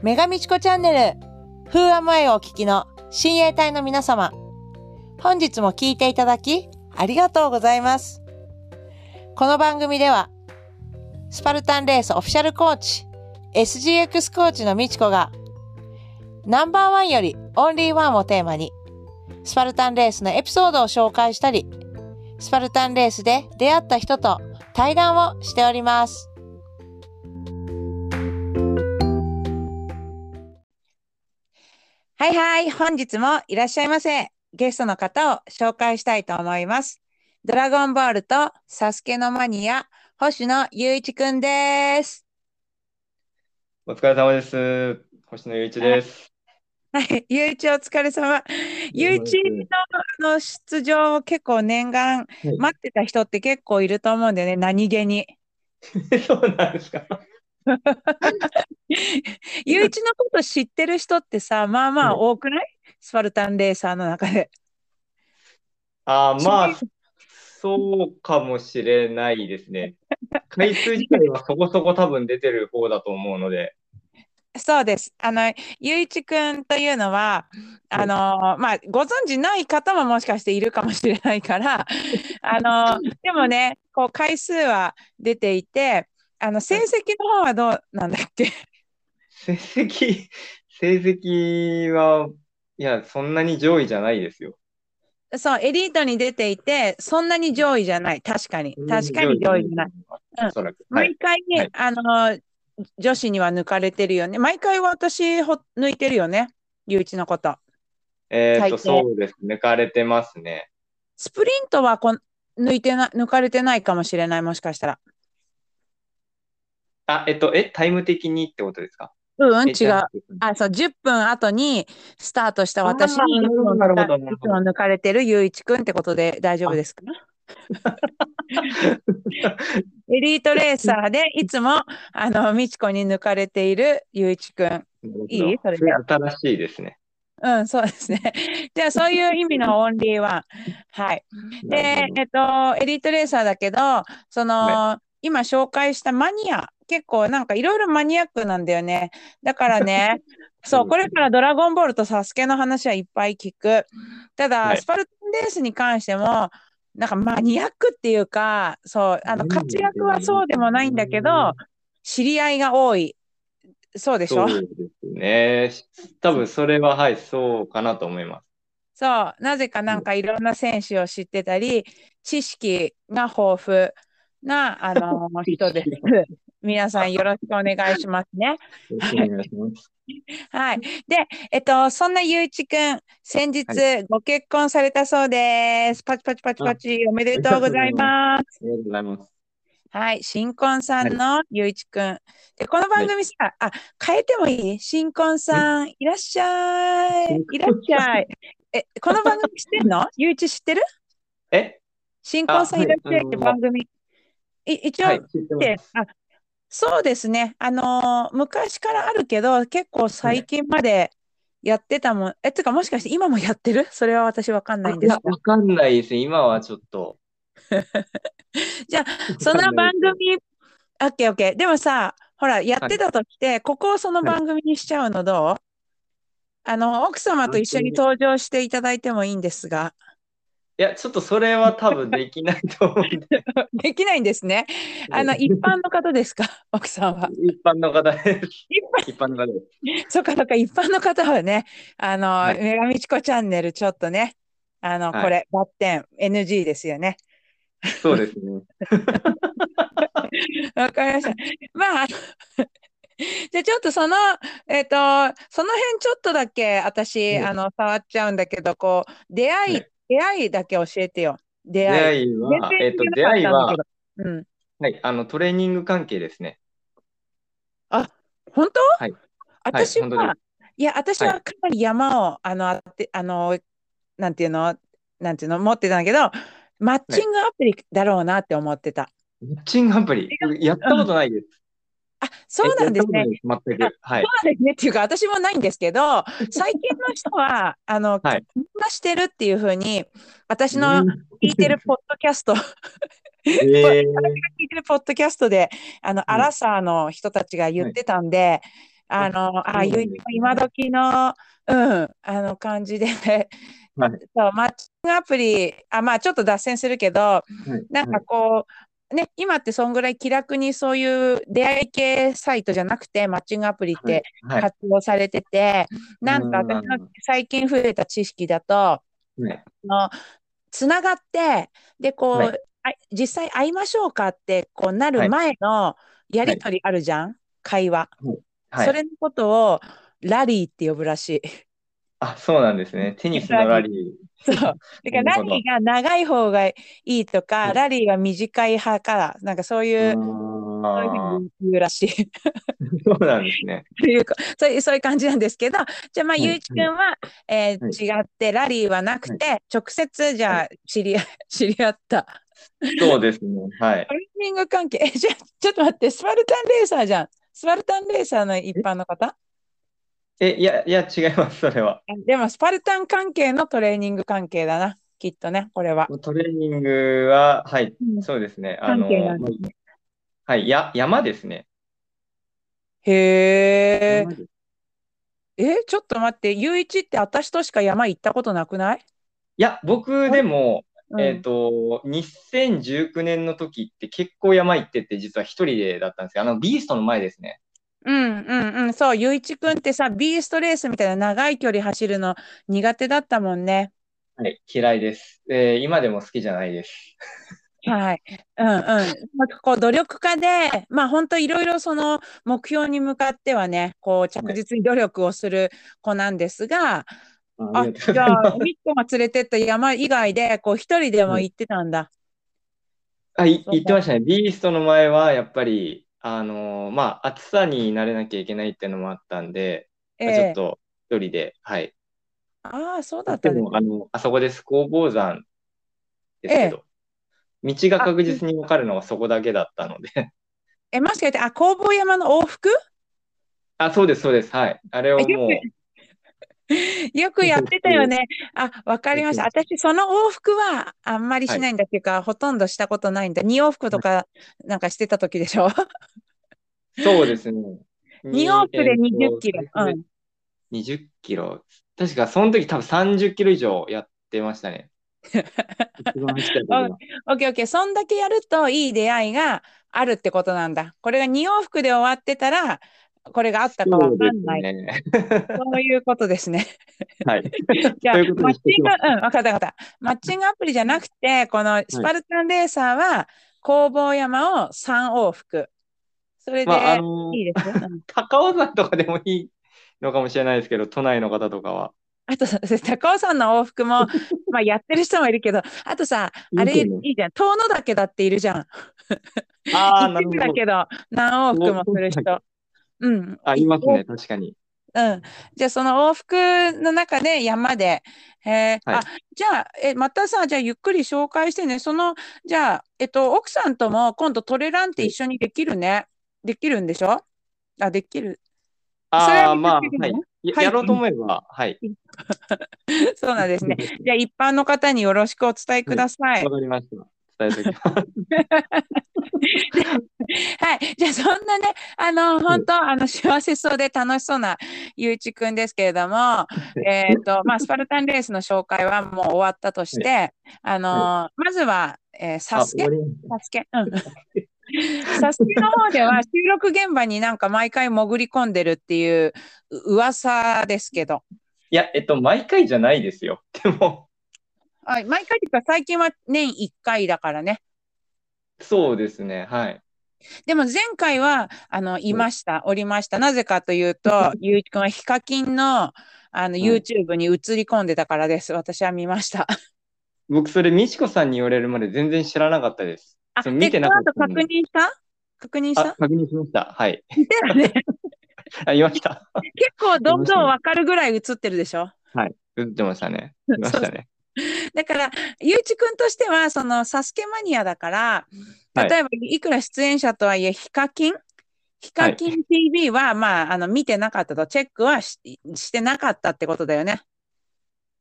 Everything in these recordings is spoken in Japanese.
女神チコチャンネル、風アムアイをお聞きの親衛隊の皆様、本日も聞いていただき、ありがとうございます。この番組では、スパルタンレースオフィシャルコーチ、SGX コーチのみちこが、ナンバーワンよりオンリーワンをテーマに、スパルタンレースのエピソードを紹介したり、スパルタンレースで出会った人と対談をしております。はいはい、本日もいらっしゃいませ。ゲストの方を紹介したいと思います。ドラゴンボールとサスケのマニア、星野雄一くんです。お疲れ様です。星野雄一です。はい、雄一お疲れ様。雄一のあの出場を結構念願はい待ってた人って結構いると思うんだよね、何気に。そうなんですか。雄一のこと知ってる人ってさ、まあまあはい多くない？スパルタンレーサーの中で。あーまあ、そうかもしれないですね。回数自体はそこそこ多分出てる方だと思うので。そうです。あの、雄一くんというのは、あの、まあ、ご存知ない方ももしかしているかもしれないから、あの、でもね、こう、回数は出ていて、あの、成績の方はどうなんだっけ？成績、成績は、いや、そんなに上位じゃないですよ。そう、エリートに出ていて、そんなに上位じゃない。確かに。確かに上位じゃない。。うんおそらく。はい。毎回ね、はいあの、女子には抜かれてるよね。毎回私ほ抜いてるよね。雄一のこと。えっと、そうです。抜かれてますね。スプリントはこん抜いてな、抜かれてないかもしれない、もしかしたら。あ、えっと、え、タイム的にってことですか？うん、違う。あ、そう、10分後にスタートした私にいつもなる抜かほどなるほどいつも抜かれてる雄一くんってことで大丈夫ですか？エリートレーサーでいつも、あの、美智子に抜かれている雄一くん。いい？それで新しいですね。うん、そうですね。じゃあ、そういう意味のオンリーワン。はい。で、えっと、エリートレーサーだけど、その、今紹介したマニア、結構なんかいろいろマニアックなんだよね。だからね、そう、これからドラゴンボールとサスケの話はいっぱい聞く。ただ、はいスパルタンレースに関しても、なんかマニアックっていうか、そう、あの、うん活躍はそうでもないんだけど、知り合いが多い。そうでしょ？そうですね。多分それは、はい、そうかなと思います。そう、なぜかなんかいろんな選手を知ってたり、知識が豊富な、あの、人です。皆さんよろしくお願いしますね。よろしくお願いします。はい。で、えっと、そんなゆういちくん、先日はご結婚されたそうです。パチパチパチパチ、おめでとうございます。ありがとうございます。はい、新婚さんのゆういちくん。で、この番組さ、あ、変えてもいい？新婚さん、いらっしゃい。いらっしゃい。え、この番組知ってんの？ゆういち知ってる？え？新婚さんいらっしゃいって番組。い一応、はい。あそうですね。あのー昔からあるけど、結構最近までやってたもん。え、つうかもしかして今もやってる？それは私わかんないんですいや、わかんないですね。今はちょっと。じゃあ、その番組、オッケーオッケー。でもさ、ほら、やってたとして、ここをその番組にしちゃうのどう？あの、奥様と一緒に登場していただいてもいいんですが、いや、ちょっとそれは多分できないと思うんで、できないんですね。あの、一般の方ですか？奥さんは。一般の方です。一般の方です。そっかそっか、一般の方はね、あの、はい女神チコチャンネルちょっとね、あの、はいこれ、バッテン NG ですよね。そうですね。わかりました。まあ、じゃあちょっとその、えっと、その辺ちょっとだけ私、うんあの、触っちゃうんだけど、こう、出会い、はい出会いだけ教えてよ。出出会い。会いは、えっと、出会いはうん。はい、あの、トレーニング関係ですね。本当？はい私本当では、いや、私ははかなり山を、あの、あって、あの、なんていうの、なんていうの、持ってたんだけど、マッチングアプリだろうなって思ってた。マッチングアプリ、やったことないです。あ、そうなんですね。はい。そうですね。っていうか、私もないんですけど、最近の人は、あの、はい。してるっていうふうに、私の聞いてるポッドキャスト、えー。私が聞いてるポッドキャストで、あの、アラサーの人たちが言ってたんで、あの、ああいう今時の、うん、あの感じで、はい。そう、マッチングアプリ、あ、まあちょっと脱線するけど、はい。なんかこう、ね、今ってそんぐらい気楽にそういう出会い系サイトじゃなくて、マッチングアプリってはい。活用されてて、なんかうん私の最近増えた知識だと、つながって、で、こう、はいあ実際会いましょうかってこうなる前のやりとりあるじゃん、会話。はい。それのことをラリーって呼ぶらしい。あ、そうなんですね。テニスのラリそう。だからラリーが長い方がいいとか、はいラリーが短い派か、なんかそういう、ー。そういうふあうに言うらしい。ーそうなんですね。というかそういうそういう感じなんですけど、じゃあ、まあ、はいゆういちくんは、えーはい違って、ラリーはなくて、直接、じゃあ、知り知り合った。そうですね。はい。トレーニング関係、え、じゃあ、ちょっと待って、スパルタンレーサーじゃん。スパルタンレーサーの一般の方？え、いや、いや、違います、それは。あでも、スパルタン関係のトレーニング関係だな。きっとね、これは。トレーニングは、はいうん、そうですね。あの、ね。はい、や、山ですね。へえ。え、ちょっと待って、ゆういちって私としか山行ったことなくない？いや、僕でも、うんえっと、2019年の時って結構山行ってて、実は一人でだったんですけど、あの、ビーストの前ですね。うんうんうん、そう、ゆういちくんってさ、ビーストレースみたいな長い距離走るの苦手だったもんね。はい、嫌いです。えー今でも好きじゃないです。はい。うんうん。まあ、こう努力家で、まあ本当いろいろその目標に向かってはね、こう着実に努力をする子なんですが、ああ、りがとうごじゃあ。みっこが連れてった山以外で、こう一人でも行ってたんだ。あ、いそう言ってましたね。ビーストの前は、やっぱり、あのーまあ、暑さに慣れなきゃいけないっていうのもあったんで、ええ。まあちょっと一人で、はい。ああ、そうだったね。でも、あの、あそこです。弘法山ですけど、道が確実に分かるのはそこだけだったので。え、もしかして、あ、工房山の往復？あ、そうです、そうです。はい。あれをもう、よくやってたよね。あ、わかりました。私、その往復はあんまりしないんだっていうか、ほとんどしたことないんだ。2往復とかなんかしてた時でしょ？そうですね。2往復でに20キロ。うん。20キロ。確かその時多分30キロ以上やってましたね。オッケーオッケー。そんだけやるといい出会いがあるってことなんだ。これが2往復で終わってたら、これがあったかわかんない。そういうことですね。はい。じゃあ、マッチング、うん、わかったわかった。マッチングアプリじゃなくて、このスパルタンレーサーは、工房山を3往復。それでまあ、あのいいですよ。うん 高尾山とかでもいいのかもしれないですけど、都内の方とかは。あとさ、高尾山の往復も、まあやってる人もいるけど、あとさ、あれいいじゃん。遠野岳だっているじゃん。ああ、なるほど。けど、何往復もする人。うん。ありますね、確かに。うん。じゃあ、その往復の中で山で、へえ、はいあ、じゃあ、え、またさ、じゃあ、ゆっくり紹介してね。その、じゃあ、えっと、奥さんとも今度トレランって一緒にできるね。できるんでしょ？あ、できる。ああ、まあ、はい。やはいやろうと思えば、はい。そうなんですね。じゃあ、一般の方によろしくお伝えください。わかりました。伝えておきます。はい。じゃあ、そんなね、あの、本当、あの、幸せそうで楽しそうなゆういちくんですけれども、えっと、まあ、スパルタンレースの紹介はもう終わったとして、あの、まずは、えー、サスケ？サスケ？うん。サスケの方では収録現場になんか毎回潜り込んでるっていうう噂ですけど。いや、えっと、毎回じゃないですよ。でも、はい、毎回っていうか最近は年1回だからね。そうですね、はい。でも前回は、あの、いました、おりました。なぜかというと、ゆういちくんはヒカキンの、あの、い YouTube に映り込んでたからです。私は見ました。僕、それ、美智子さんに言われるまで全然知らなかったです。あ、そう見てなかった確認した？確認しあ、た確認しました。はい。見てるね。あ、言いました。結構どんどんわかるぐらい映ってるでしょ？はい。打ってましたね。見ましたね。だから、ゆういちくんとしては、その、サスケマニアだから、はい例えば、いくら出演者とはいえ、ヒカキン？ヒカキン TV は、まあ、あの、見てなかったと、チェックはししてなかったってことだよね。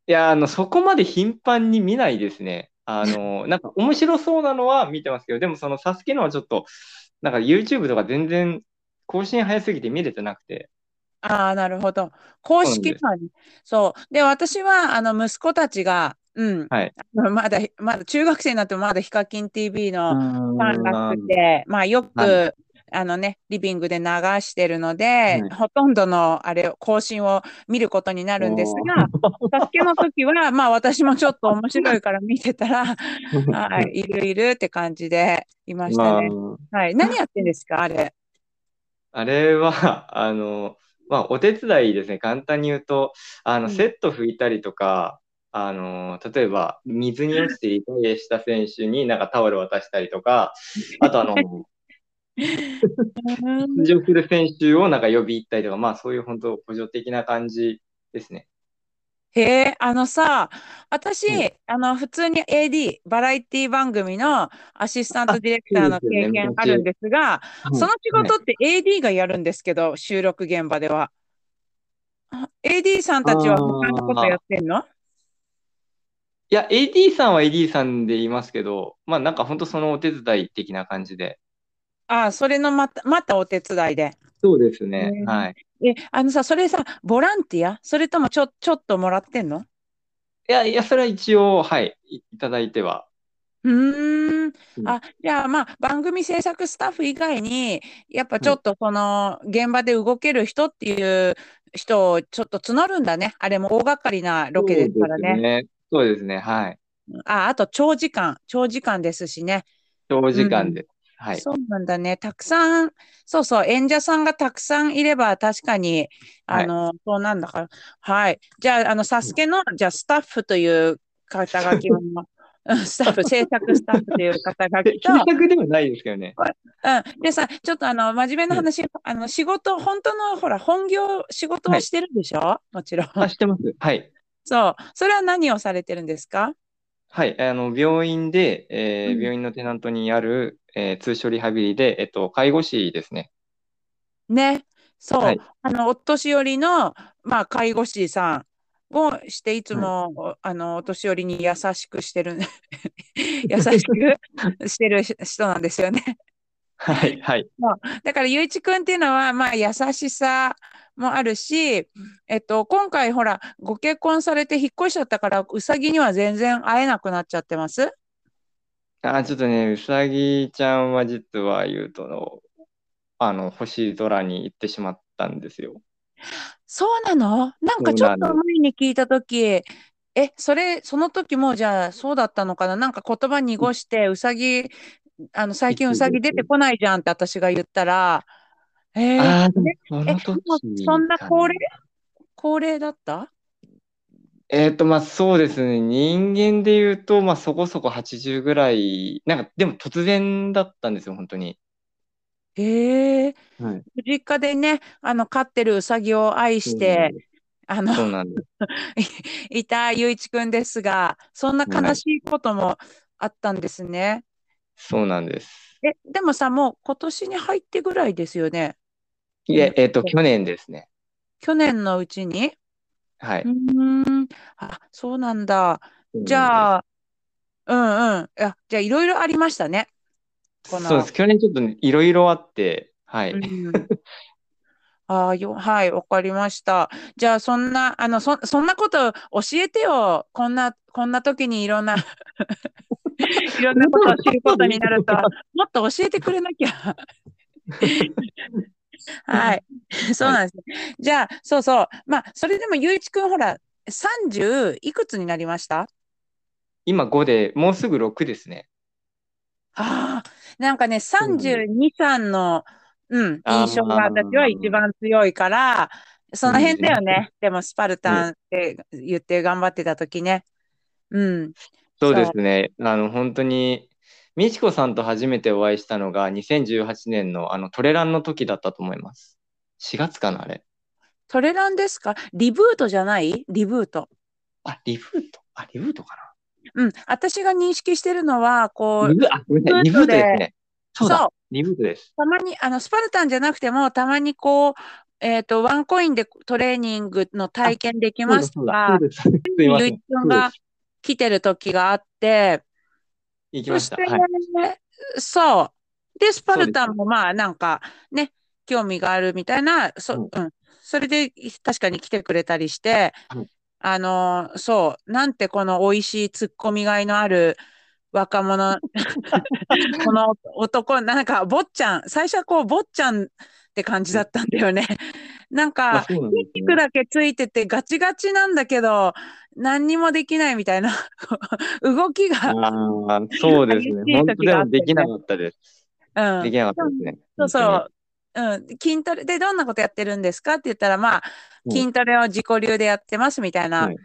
いや、あの、そこまで頻繁に見ないですね。あの、なんか面白そうなのは見てますけど、でもそのサスケのはちょっと、なんか YouTube とか全然更新早すぎて見れてなくて。ああ、なるほど。公。式はね、そう。で、私は、あの、息子たちが、うん、はい。まだ、まだ中学生になってもまだヒカキン TV のファンらして、まあよく、はあのね、リビングで流してるのい。で、ほとんどのあれ、更新を見ることになるんですおが、サスケの時は、まあ私もちょっと面白いから見てたら、はーい、いるいるって感じでいましたまね。あ、はい。何やってんですか、あれ？あれは、あの、まあ、お手伝いですね。簡単に言うと、あの、うん。セット拭いたりとか、あの、例えば、水に落ちてリタイアした選手になんかタオル渡したりとか、あと、あの、うん出場する選手をなんか呼び行ったりとか、まあ、そういう本当補助的な感じですね。へえ、あのさ、私、はい。あの、普通に AD、バラエティ番組のアシスタンあ、トディレクそうターの。経験あるん昔。ですが、そはい。の仕はい。事って AD がやるんですけど、収録現場では。あ AD さんたちは他のことやってんの？いや、AD さんは AD さんで言いますけど、まあ、なんか本当そのお手伝い的な感じで。ああ、それのまた、またお手伝いで。そうですへね。はい。え、え、あのさ、それさ、ボランティア？それともちょ、ちょっともらってんの？いや、いや、それは一応、はい、いいただいては。うーん。うんあ、じゃあまあ、番組制作スタッフ以外に、やっぱちはい。ょっとその、現場で動ける人っていう人をちょっと募るんだね。あれも大掛かりなロケですからね。そうですね。はい。あ、あと長時間、長時間ですしね。長うん。時間で。はい。そうなんだね。たくさん、そうそう、演者さんがたくさんいれば確かに、はい。あの、そうなんだから。はい。じゃあ、あの、サスケの、じゃあ、スタッフという肩書きを、う んスタッフ、制作スタッフという肩書きと、制作ではないですけどね。うん。でさ、ちょっとあの、真面目なはい。話、あの、仕事、本当の、ほら、本業、仕事は。はいしてるんでしょ？もちろん。あ、してます。はい。そう。それは何をされてるんですか？はい。あの、病院で、うえーん。病院のテナントにある、えー通所リハビリで、えっと、介護士ですね。ね。はそう。い。あの、お年寄りの、まあ、介護士さんをして、いつはい。も、おあの、お年寄りに優しくしてる、優しく してる人なんですよね。はい。はい。だから、ゆういちくんっていうのは、まあ、優しさもあるし、えっと、今回、ほら、ご結婚されて引っ越しちゃったから、うさぎには全然会えなくなっちゃってます？あ、ちょっとね、うさぎちゃんは実は言うとの、あの、星空に行ってしまったんですよ。そうなの？なんかちょっと。前に聞いたとき、え、それ、その時もじゃあそうだったのかな？なんか言葉濁して、うさぎ、あの、最い近うさぎ出てすこないじゃんって私が言ったら、えー、あそえ、のもうそ時んなか高齢、な。高齢だった？えっと、まあそうですね。人間で言うと、まあそこそこ80ぐらい、なんかでも突然だったんですよ、本当に。ええはい。実家でね、あの、飼ってるうさぎを愛して。あの、そうなんです。いたゆういちくんですが、そんなはい。悲しいこともあったんですね。そうなんです。え、でもさ、もう今年に入ってぐらいですよね。いえ、えっと、去年ですね。去年のうちに？はい。うーん。あ、そうなんだ。じ。ゃあ、うんうん。いや、じゃあ、いろいろありましたね。この、そうです。去年ちょっといろいろあって、はうい。ん。ああ、よ、はい、わかりました。じゃあ、そんな、あの、そ、そんなこと教えてよ。こんな、こんな時にいろんな、いろんなことを知ることになるとは、もっと教えてくれなきゃ。はい。そうはい。なんです。じゃあ、そうそう。まあ、それでも、ゆういちくん、ほら、30いくつになりました？今5で、もうすぐ6ですね。ああ、なんかね、そうなんです。32、3の、うん、あ印象が私は一あ、番強いから、そのうん。辺だよね。でも、スパルね、タンって言って頑張ってた時ね。うん、そうで。すね。あの、本当に、美智子さんと初めてお会いしたのが2018年のあのトレランの時だったと思います。4月かな、あれ。トレランですか？リブートじゃない？リブート。あ、リブート？あ、リブートかうん、私が認識してるのは、こな。う、リブ、あ、ごめんなさい。リブートで、すね。そうだ。リブートです。たまに、あの、スパルタンじゃなくても、たまにこう、えっと、ワンコインでトレーニングのあ、体験できそうだ、ますそうだ。が、そうです。すいません。が。来てる時があって、行きました。そはい。そう。で、スパ。ルタンもまあ、なんかね、興味があるみたいな、そ、うん。うん、それで確かに来てくれたりして、はいあの、そう、なんてこの美味しいツッコミがいのある若者、この男、なんか、坊ちゃん、最初はこう、坊ちゃんって感じだったんだよね。なんまあ、か。筋肉だけついててガチガチなんだけど、何にもできないみたいな 動きが、ああ、そうですね。本当でもできなかったです。うんできなかったですね。そうそ本う。うん、筋トレでどんなことやってるんですかって言ったら、まあ、うん筋トレを自己流でやってますみたいなはい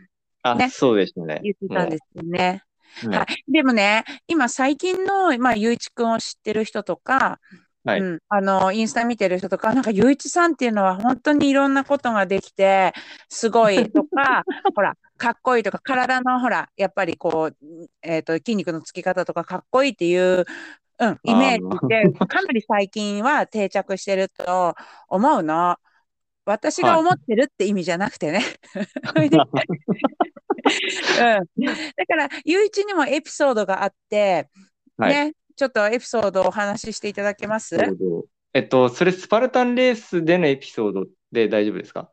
当に。ねあ、そうでしたね。言ってたんですよね。もう。ははい。でもね、今最近の、まあ、ゆういちくんを知ってる人とか、はい。うん、あの、インスタ見てる人とか、なんか、ゆういちさんっていうのは本当にいろんなことができて、すごいとか、ほら、かっこいいとか、体のほら、やっぱりこう、えっと、筋肉のつき方とかかっこいいっていう、うん、イメージで、かなり最近は定着してると思うの。私が思ってるって意味じゃなくてね。それでうん、だから、ゆういちにもエピソードがあって、はい。ね、ちょっとエピソードをお話ししていただけます？なるほどえっと、それスパルタンレースでのエピソードで大丈夫ですか？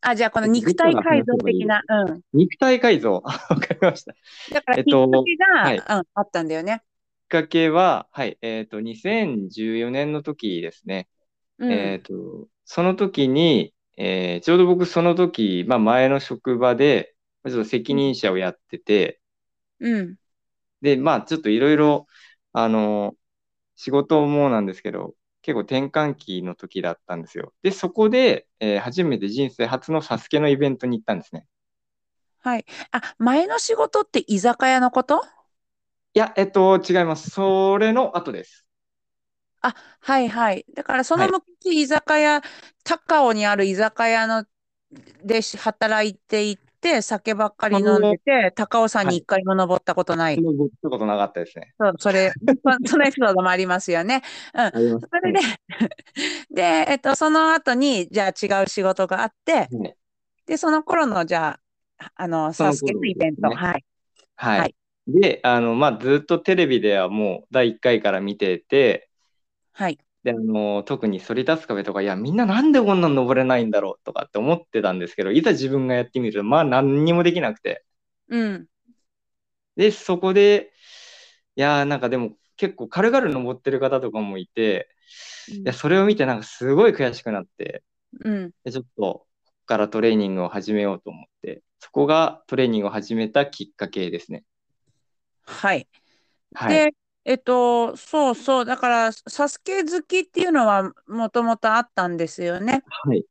あ、じゃあ、この肉体改造的な、うん。肉体改造？あ わかりました。きっだから、えっときっかけが、はいうん、あったんだよね。かけは、はい、えっと、2014年の時ですね。うん。えっと、その時に、えーちょうど僕その時、まあ前の職場で、ちょっと責任者をやってて、うん。で、まあちょっといろいろ、あの、仕事もなんですけど、結構転換期の時だったんですよ。で、そこで、えー初めて人生初のサスケのイベントに行ったんですね。はい。あ、前の仕事って居酒屋のこと？いや、えっと、違います。それの後です。あ、はいはい。だから、そのはい昔、居酒屋、高尾にある居酒屋のでし働いていて、酒ばっかり飲んでて、高尾山に一回も登ったことない。登ったことなかったですね。そうそれ、そ そのエピソードもありますよね。あります。それで、で、えっと、その後に、じゃあ違う仕事があって、はいで、その頃の、じゃあ、あの、サスケのイベント。ねはい。はい。はいで、あの、まあ、ずっとテレビではもう第1回から見てて、はい。で、あの、特にソリタスカフェとか、いや、みんななんでこんなの登れないんだろうとかって思ってたんですけど、いざ自分がやってみると、まあ、何にもできなくて。うん。で、そこで、いやー、なんかでも、結構軽々登ってる方とかもいて、いや、それを見て、なんかすごい悔しくなって、うん。で、ちょっと、ここからトレーニングを始めようと思って、そこがトレーニングを始めたきっかけですね。はい。はい。で、えっと、そうそう。だから、サスケ好きっていうのはもともとあったんですよね。はい。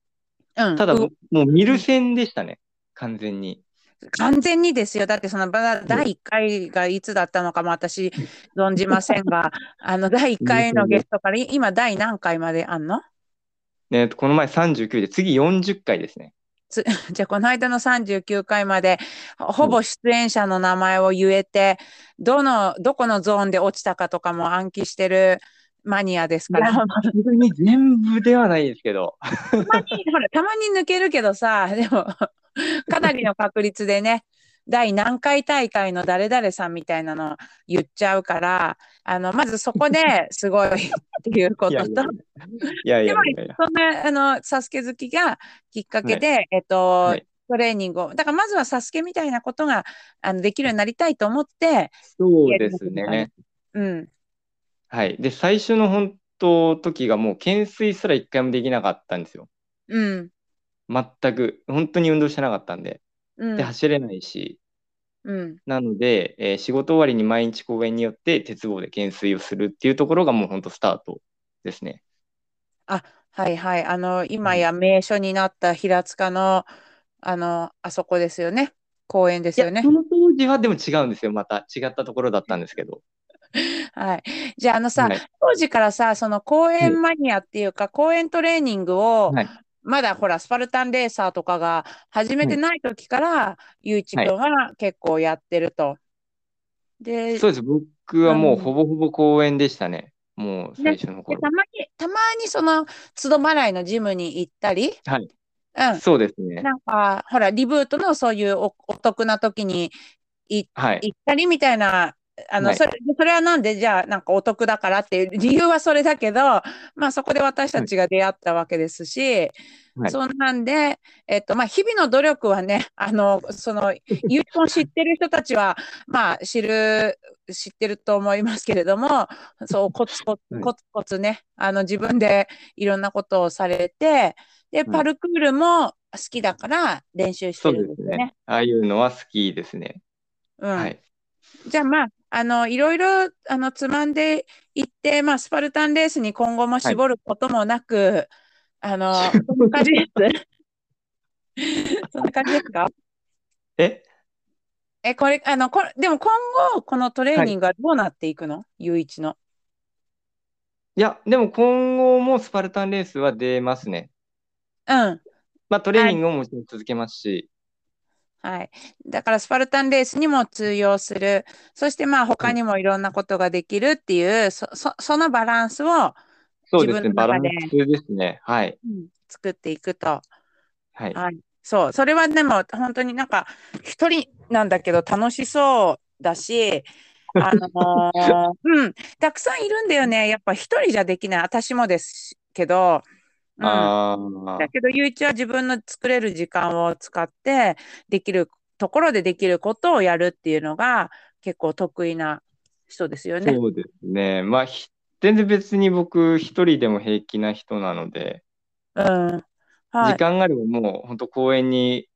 うん。ただ、うもう見る線でしたね。完全に。完全にですよ。だってそのば第1回がいつだったのかも私存じませんが、あの第1回のゲストからい今第何回まであんの？ねえっと、この前39で、次40回ですね。つ じゃあこの間の39回までほぼ出演者の名前を言えて、どのどこのゾーンで落ちたかとかも暗記してるマニアですから。全部ではないですけど。たまに、ほら、たまに抜けるけどさ、でも、かなりの確率でね、第何回大会の誰々さんみたいなの言っちゃうから、あの、まずそこで すごいっていうことと、いやいやいやいでも。そんな、あの、サスケ好きがきっかけで、えっと、はいトレーニングを、だからまずはサスケみたいなことがあのできるようになりたいと思って、そうですね。うん、はい。で、最初の本当時がもう懸垂すら一回もできなかったんですよ。うん、全く。本当に運動してなかったんで。うんで、、走れないし。うん、なので、えー仕事終わりに毎日公園によって鉄棒で懸垂をするっていうところがもう本当スタートですね。はいはい。あの、今や名所になった平塚の、あの、あそこですよね。公園ですよねそ。の当時はでも違うんですよ。また違ったところだったんですけど。はい。じゃあ、あのさ、はい当時からさ、その公はい園マニアっていうか、公園トレーニングを、はいまだほら、スパルタンレーサーとかが始めてない時から、ゆういちくんは結構やってると。で、そうです。僕はもううんほぼほぼ公園でしたね。もう最初ので頃。たまに、たまにその、都度払いのジムに行ったり、はい。うん。そうですね。なんか、ほら、リブートのそういうお、お得な時にいはい。行ったりみたいなあの、はいそれ、それはなんで、じゃあ、なんかお得だからっていう理由はそれだけど、まあそこで私たちが出会ったわけですし、はいそんなんで、えっと、まあ日々の努力はね、あの、その、ユーコン知ってる人たちは、まあ知る、知ってると思いますけれども、そう、コツ コツ、はいコツコツね、あの自分でいろんなことをされて、で、いパルクールも好きだから練習してるんですよね。ですね。ああいうのは好きですね。うん。はい。じゃあまあ、あの、いろいろ、あの、つまんでいって、まあ、スパルタンレースに今後も絞ることもなく、あの、そんな感じです。そんな感じですか？え？え、これ、あの、これ、でも今後、このトレーニングはどうなっていくの、ゆういちの。いや、でも今後もスパルタンレースは出ますね。うん。まあトレーニングももちろん続けますし、はい。だから、スパルタンレースにも通用する。そして、まあ、他にもいろんなことができるっていう、そ、そ、そのバランスを、そうですね、自分のバラン中でスですね。はい。うん作っていくと。はい。はい。そう。それはでも、本当になんか、一人なんだけど楽しそうだし、あのーうん。たくさんいるんだよね。やっぱ一人じゃできない。私もですけど、うん。あだけど、ゆういちは自分の作れる時間を使って、できるところでできることをやるっていうのが結構得意な人ですよあ、ね。そうですね。まあ、ひ全然別に僕一人でも平気な人なので、うん。はい。時間があればもう本当公園に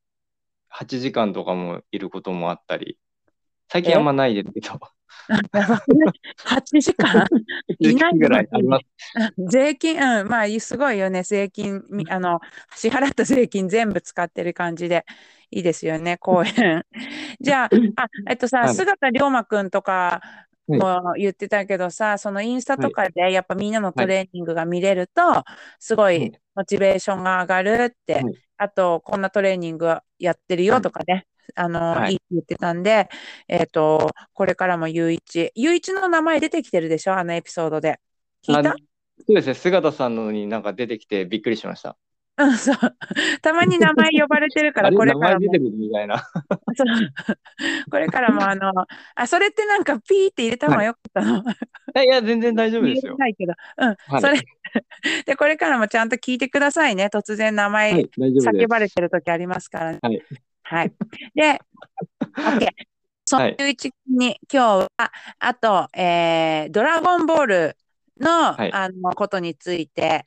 8時間とかもいることもあったり、最近あんまないですけど、やばくない8時間いないぐらいあります。税金、うん、まあ、すごいよね。税金、みあの、支払った税金全部使ってる感じで、いいですよね、公園。じゃあ、あ、えっとさ、はい。姿龍馬くんとかはい。も言ってたけどさ、そのインスタとかでやっぱみんなのトレーニングが見れると、すごはいいモチベーションが上がるって、はい。あと、こんなトレーニングやってるよとかね、あの、はいいいって言ってたんで、えっと、これからもゆういち、ゆういちの名前出てきてるでしょ？あのエピソードで。聞いた？あそうですね、姿さんのになんか出てきてびっくりしました。うん、そう。たまに名前呼ばれてるから、これからも名前出て、くるみたいな。そうこれからも、あの、あ、それってなんかピーって入れた方がよかったの？いや、全然大丈夫ですよ。ないけど。うん、はいそれ、で、これからもちゃんと聞いてくださいね。突然名は前。叫ばれてる時ありますからね。はい。はい。で、OK。そういう一に今日は、あと、えードラゴンボールの、はいあのことについて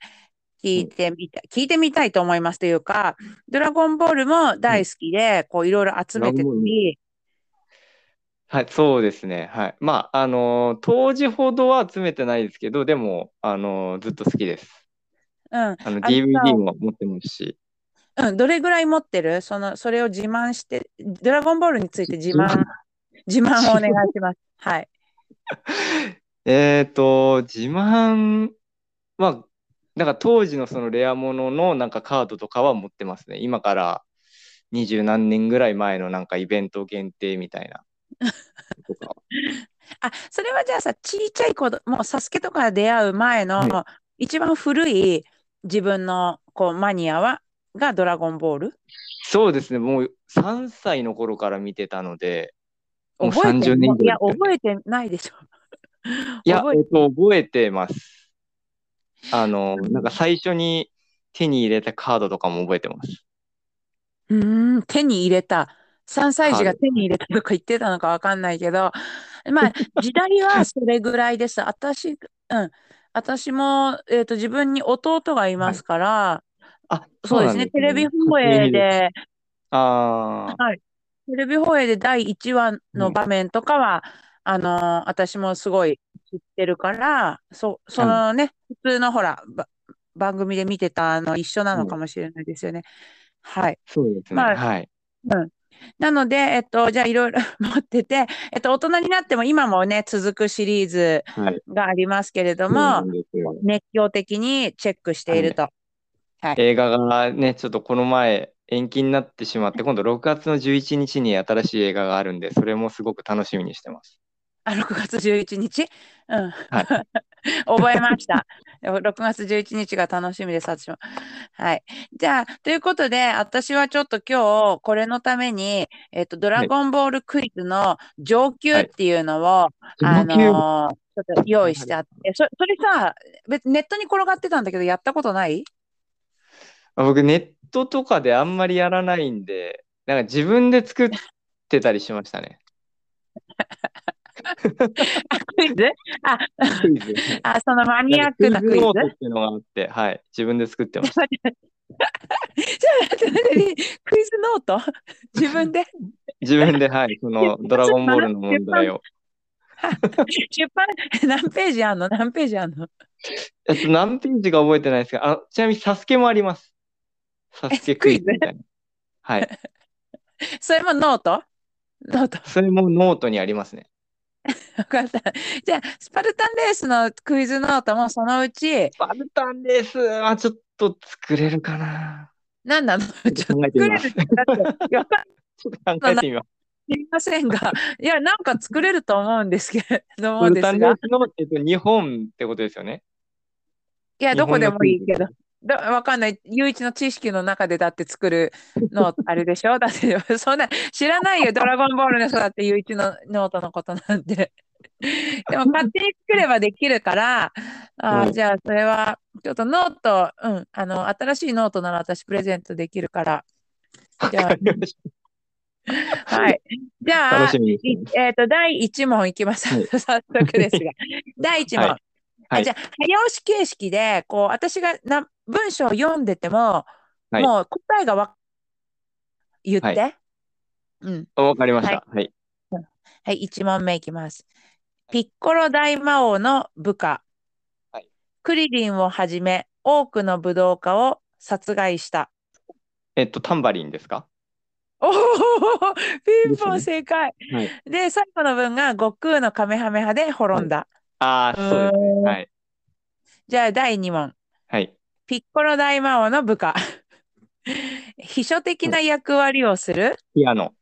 聞いてみた、聞いてみたいと思いますというか、ドラゴンボールも大好きで、こういろいろ集めてドラゴンボーり、はい、そうですね。はい。まあ、あのー当時ほどは集めてないですけど、でも、あのーずっと好きです。うん、あの、あの DVD も持ってますし。うん、どれぐらい持ってる？その、それを自慢して、ドラゴンボールについて自慢、自慢をお願いします。はい。えっと、自慢は、なんか当時のそのレアもののなんかカードとかは持ってますね。今から二十何年ぐらい前のなんかイベント限定みたいな。あ、それはじゃあさ、ちいちゃい子ど、もうサスケとか出会う前の、は一番古い自分のこうマニアは、がドラゴンボール？そうですね。もう3歳の頃から見てたので、覚えて30年以上いや、覚えてないでしょ。いや、覚ええっと、覚えてます。あの、なんか最初に手に入れたカードとかも覚えてます。うーん、手に入れた。3歳児がはい手に入れたとか言ってたのかわかんないけど、まあ、時代はそれぐらいです。私、うん。私も、えっと、自分に弟がいますから、あ、そうですね、テレビ放映で、ああ、テレビ放映で第1話の場面とかは、あのー私もすごい知ってるから、そ、そのね、普通のほら、ば番組で見てたの一緒なのかもしれないですよね。はい。そうですね。まあはい。なので、えっと、じゃあいろいろ 持ってて、えっと、大人になっても今もね、続くシリーズはい。がありますけれども、んですよ熱狂的にチェックしていると。はい。映画がね、ちょっとこの前延期になってしまって、今度6月の11日に新しい映画があるんで、それもすごく楽しみにしてます。あ、6月11日？うん。はい 覚えました。6月11日が楽しみです、私も。はい。じゃあ、ということで、私はちょっと今日、これのために、えっと、ドラゴンボールクイズの上級っていうのを、あのーちょっと用意してあって、そそれさ、別ネットに転がってたんだけど、やったことない？あ僕、ネットとかであんまりやらないんで、なんか自分で作ってたりしましたね。クイズあ、クイズ。あ、そのマニアックなクイズ？ノートっていうのがあって、はい。自分で作ってました。ちょっと待って待ってクイズノート？自分で？自分で、はい。その、ドラゴンボールの問題を。出版 何ページあんの？何ページあんの？えっと、何ページか覚えてないですが、あ、ちなみにサスケもあります。サスケクイズみたいな。はい。それもノート？ノート。それもノートにありますね。わかった。じゃあ、スパルタンレースのクイズノートもそのうち、スパルタンレースはちょっと作れるかな。何なの？ちょっと考えてみますちょっと考えてみます。りませんが、いや、なんか作れると思うんですけど、スパルタンレースの、えっと、日本ってことですよね。いや、どこでもいいけど、どわかんない。唯一の知識の中でだって作る の、あれでしょ？だって、そんな、知らないよ。ドラゴンボールの人だって唯一のノートのことなんで。でも勝手に作ればできるから、あじゃあそれは、ちょっとノート、うん、あの、新しいノートなら私プレゼントできるから。じゃあ、はい。じゃあ、楽しみにしています。えっと、第1問いきます。はい早速ですが。第1問。はいはいあじゃあ、早押し形式で、こう、私がな文章を読んでても、はいもう答えがわ言って。はうん。わかりました。はい。はい、1問目いきます。ピッコロ大魔王の部下、はいクリリンをはじめ多くの武道家を殺害した。えっと、タンバリンですか？おおピンポン正解。はい。で、最後の文が悟空のカメハメハで滅んだ。ああ、そうですね。はい。じゃあ、第2問。はい。ピッコロ大魔王の部下。秘書的な役割をする、ピアノ。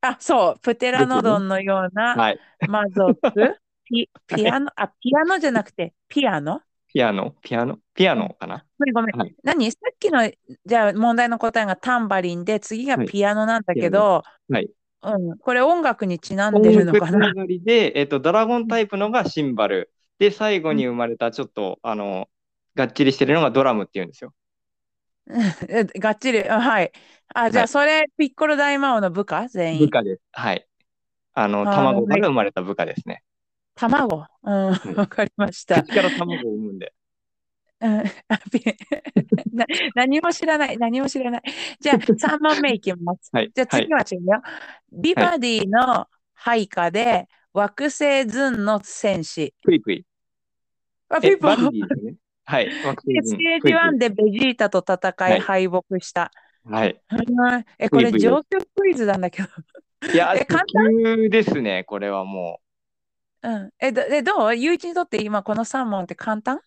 あ、そう、プテラノドンのようなはい。魔族？ピピアノ、あ、ピアノじゃなくて、ピアノ？ピアノ？ピアノ？ピアノかな？ごめんごめん。はい何？さっきの、じゃあ問題の答えがタンバリンで、次がはいピアノなんだけど、はい。うん、これ音楽にちなんでるのかな？で、えっと、ドラゴンタイプのがシンバル。で、最後に生まれたちょっと、あの、がっちりしてるのがドラムっていうんですよ。えがっちり、あはい。あ、じゃあはいそれ、ピッコロ大魔王の部下全員？部下です。はい。あの、卵かはいら生まれた部下ですね。卵？うん、いわかりました。口から卵を産むんで。うん、な何も知らない、何も知らない。じゃあ、3問目いきます。はい。じゃあはい次。は違うよ。ビバディの配下で惑星ズンの戦士。クイクイ。あ、え、ピンポンバンディですね。はい。で人ステージ1でベジータと戦はいい敗北した。はい。うんえ、これクイズ上級クイズなんだけど。いや、え簡急ですね、これはもうん。え、どえどう？ゆういちにとって今この3問って簡単？う。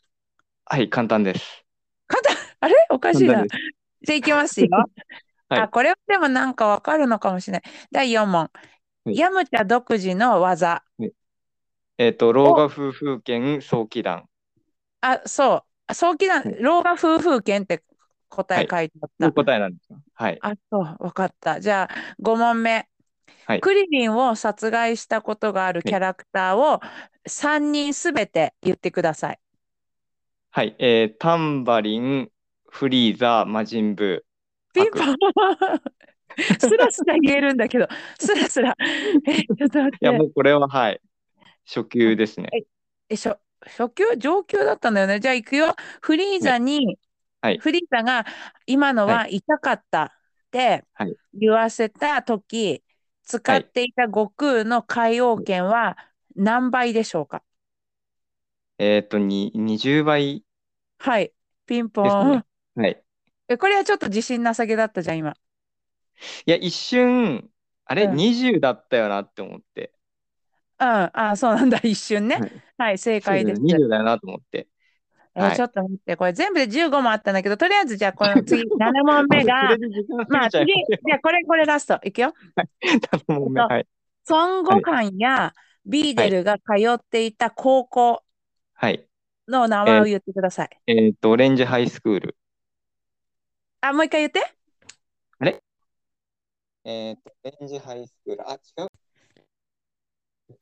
はい、簡単です。簡単？あれ？おかしいな。じ。ゃあいきますよ。はいあ、これでもなんかわかるのかもしれない。第4問。はいヤムチャ独自の技。えっと、老婆夫婦権早期団あ、そう。早期だ。老婆夫婦権って答え書いてあった。の答えなんですかはい。あ、そう、わかった。じゃあ、5問目。はいクリリンを殺害したことがあるキャラクターを3人すべて言ってください。はい。えー、タンバリン、フリーザー、魔人ブーピンポンスラスラ言えるんだけど、スラスラ。え、ちょっと待っいや、も。うこれは、はい。初級ですね。え、初、初級上級だったんだよね。じゃあ行くよ。フリーザに、はいフリーザが今のは痛かったってはい言わせたとき、使っていた悟空の海王剣は何倍でしょうか？えっと、に、20倍はい。ピンポン。ね。はい。え、これはちょっと自信なさげだったじゃん、今。いや、一瞬、あれ、うん20だったよなって思って。うん、あ、そうなんだ、一瞬ね。はいはい、正解です。20だよなと思って。えーはいちょっと待って、これ全部で15もあったんだけど、とりあえずじゃあこの次、7問目そが まあ次。じゃあこれ、これラスト。いくよ。7問目。えっとはい。孫悟飯やビーデルが通っていた高校、はい。の名前を言ってください。えっと、オレンジハイスクール。あ、もう一回言って。えっと、オレンジハイスクール。あ、違う。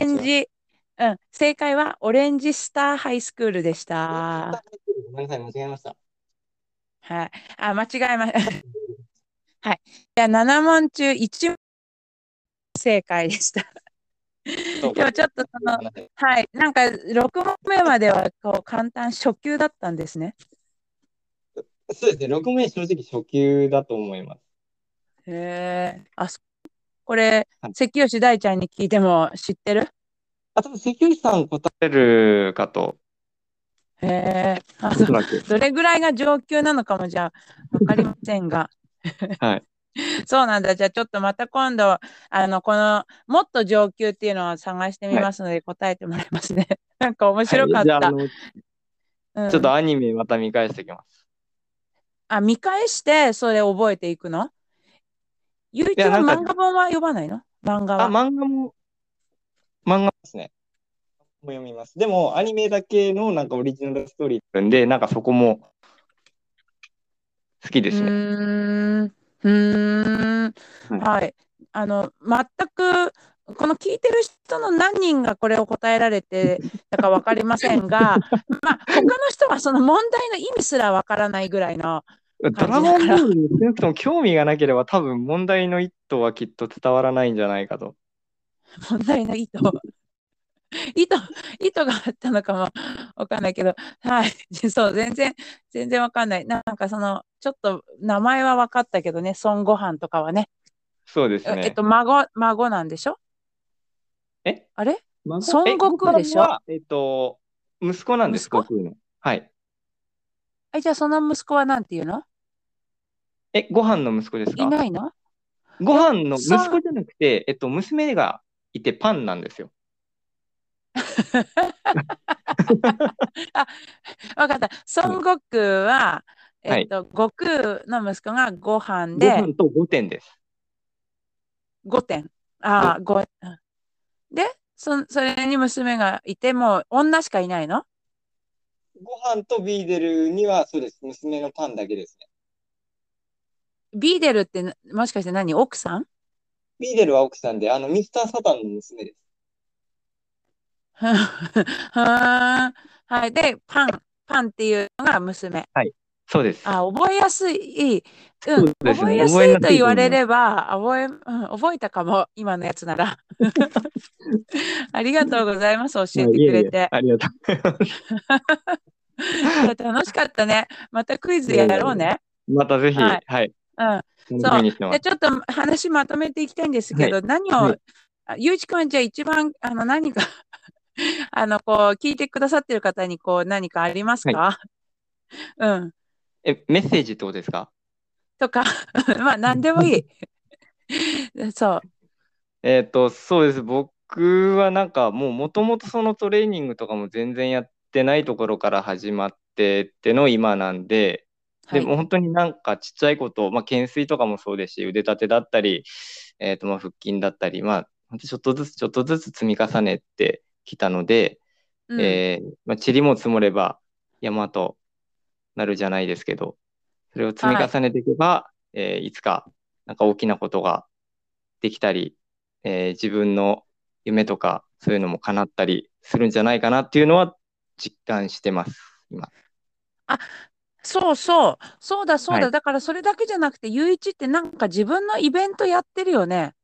オレンジ、うん、正解はオレンジスターハイスクールでした。ごめんなさい、間違えました。はい。あ、間違えま、はい。じゃあ、7問中1問正解でした。でもちょっとその、はい。なんか、6問目までは、こう、簡単、初級だったんですね。そうですね、6名正直初級だと思います。へえ。あ、そこれはい、関吉大ちゃんに聞いても知ってる？あ、多分関口さん答えるかと、へえ。あ、おそ。どれぐらいが上級なのかもじゃあ、わかりませんが。はい。そうなんだ。じゃあちょっとまた今度、あの、この、もっと上級っていうのを探してみますので、答えてもらいますね。なんか面白かった。あの、うんちょっとアニメまた見返しておきます。あ、見返して、それ覚えていくの？ゆういちは漫画本は読まないの？漫画あ、は。漫画も、漫画ですね。も読みます。でも、アニメだけのなんかオリジナルストーリーなんで、なんかそこも好きですうね。ーん。うーん。はいはい。あの、全く、この聞いてる人の何人がこれを答えられてたか分かりませんが、まあ、他の人はその問題の意味すら分からないぐらいの、ドラゴンボールに少なくとも興味がなければ多分問題の意図はきっと伝わらないんじゃないかと。問題の意図。意図、意図があったのかもわかんないけど、はい。そう、全然、全然わかんない。なんかその、ちょっと名前は分かったけどね、孫悟飯とかはね。そうですね。えっと、孫、孫なんでしょ？え？あれ？孫？孫悟空でしょ？えっと、息子なんです、悟空の。はい。え、じゃあその息子はなんていうの？え、ご飯の息子ですか？いないのご飯の息子じゃなくて、えっと、娘がいてパンなんですよ。わかった。孫悟空は、はいえっと、悟空の息子がご飯ごで飯と5点です。5点。ああ、5。で、そ、それに娘がいて、もう女しかいないの？ご飯とビーデルには、そうです。娘のパンだけですね。ビーデルってなもしかして何？奥さん？ビーデルは奥さんで、あの、ミスター・サタンの娘です。はい。で、パン、パンっていうのが娘。そうです。あ、覚えやすい。うん。そうですね覚えやすいいと言われれば、覚え、うん、覚えたかも、今のやつなら。ありがとうございます。教えてくれて。ありがとう 楽しかったね。またクイズやろうね。またぜひ、はいはい。うん。楽しみにしてます。でちょっと話まとめていきたいんですけど、何を、はいあゆういちくんはじゃあ一番、あの、何か あの、こう、聞いてくださってる方に、こう、何かありますか、うん。え、メッセージってことですか？とか、まあ、何でもいい。そう。えっと、そうです。僕はなんかもうもともとそのトレーニングとかも全然やってないところから始まってっての今なんで、はいでも本当になんかちっちゃいこと、まあ、懸垂とかもそうですし、腕立てだったり、えっと、まあ腹筋だったり、まあ、本当ちょっとずつちょっとずつ積み重ねてきたので、うん。えーまあ、塵も積もれば山となるじゃないですけど、それを積み重ねていけば、い。えーいつかなんか大きなことができたり、えー自分の夢とかそういうのも叶ったりするんじゃないかなっていうのは実感してます、今。そうそう。そうだ、そうだ。はいだから、それだけじゃなくて、ゆういちってなんか自分のイベントやってるよね。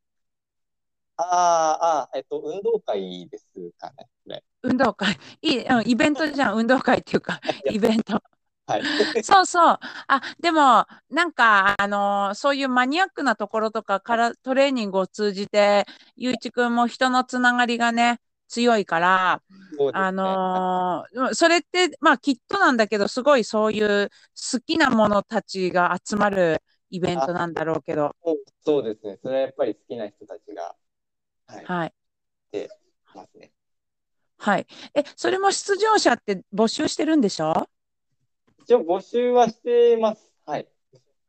ああ、あえっと、運動会ですかね、これ。運動会。いい、うん、イベントじゃん。運動会っていうか、イベント。はい。そうそう。あ、でも、なんか、あのそういうマニアックなところとかからトレーニングを通じて、ゆういちくんも人のつながりがね、強いから、ねあのーそれって、まあ、きっとなんだけど、すごいそういう好きなものたちが集まるイベントなんだろうけど、そうですね。それはやっぱり好きな人たちが、はい、はい。いますね。はい。え、それも出場者って募集してるんでしょ？一応募集はしてます。はい。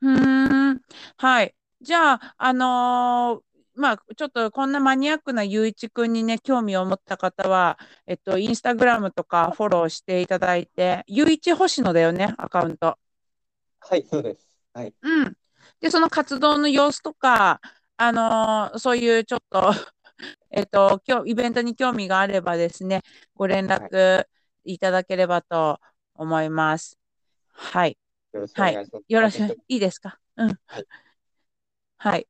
うーん。はい。じゃあ、あのーまあ、ちょっとこんなマニアックなゆういちくんにね、興味を持った方は、えっと、インスタグラムとかフォローしていただいて、ゆういち星野だよね、アカウント。はい、そうです。はい。うん。で、その活動の様子とか、あのーそういうちょっと、えっと、今日、イベントに興味があればですね、ご連絡いただければと思います。はい。よろしくお願いします。よろしくいいですか？うん。はい。はい。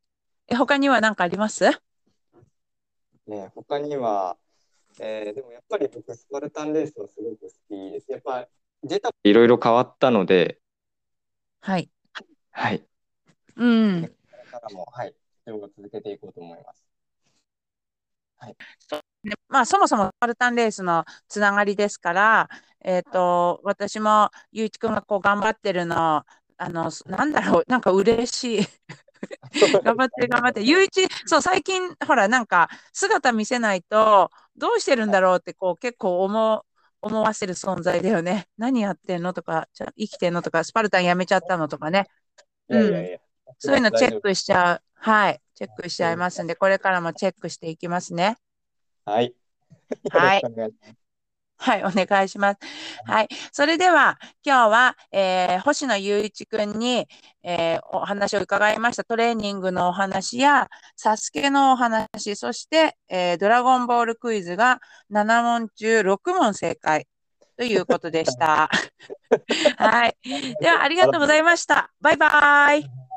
え、他には何かあります？ね、他には、えーでもやっぱり僕、スパルタンレースはすごく好きです。やっぱ、出たいろいろ変わったので、はい。はい。うん。これからも、はい、出場を続けていこうと思います。ねまあ、そもそもスパルタンレースのつながりですから、えっと、私もゆういちくんがこう頑張ってるの、あの、なんだろう、なんか嬉しい。頑張ってる、頑張ってる。ゆういち、そう、最近、ほら、なんか、姿見せないと、どうしてるんだろうって、こう、結構思う、思わせる存在だよね。何やってんのとか、じゃあ生きてんのとか、スパルタンやめちゃったのとかね。いやいやいや、そういうのチェック。クしちゃう。はい。チェックしちゃいますんで、これからもチェックしていきますね。はい。はいはい、お願いします。はい。それでは、今日は、えー星野雄一くんに、えーお話を伺いました。トレーニングのお話や、サスケのお話、そして、えードラゴンボールクイズが7問中6問正解ということでした。はい。では、ありがとうございました。バイバイ。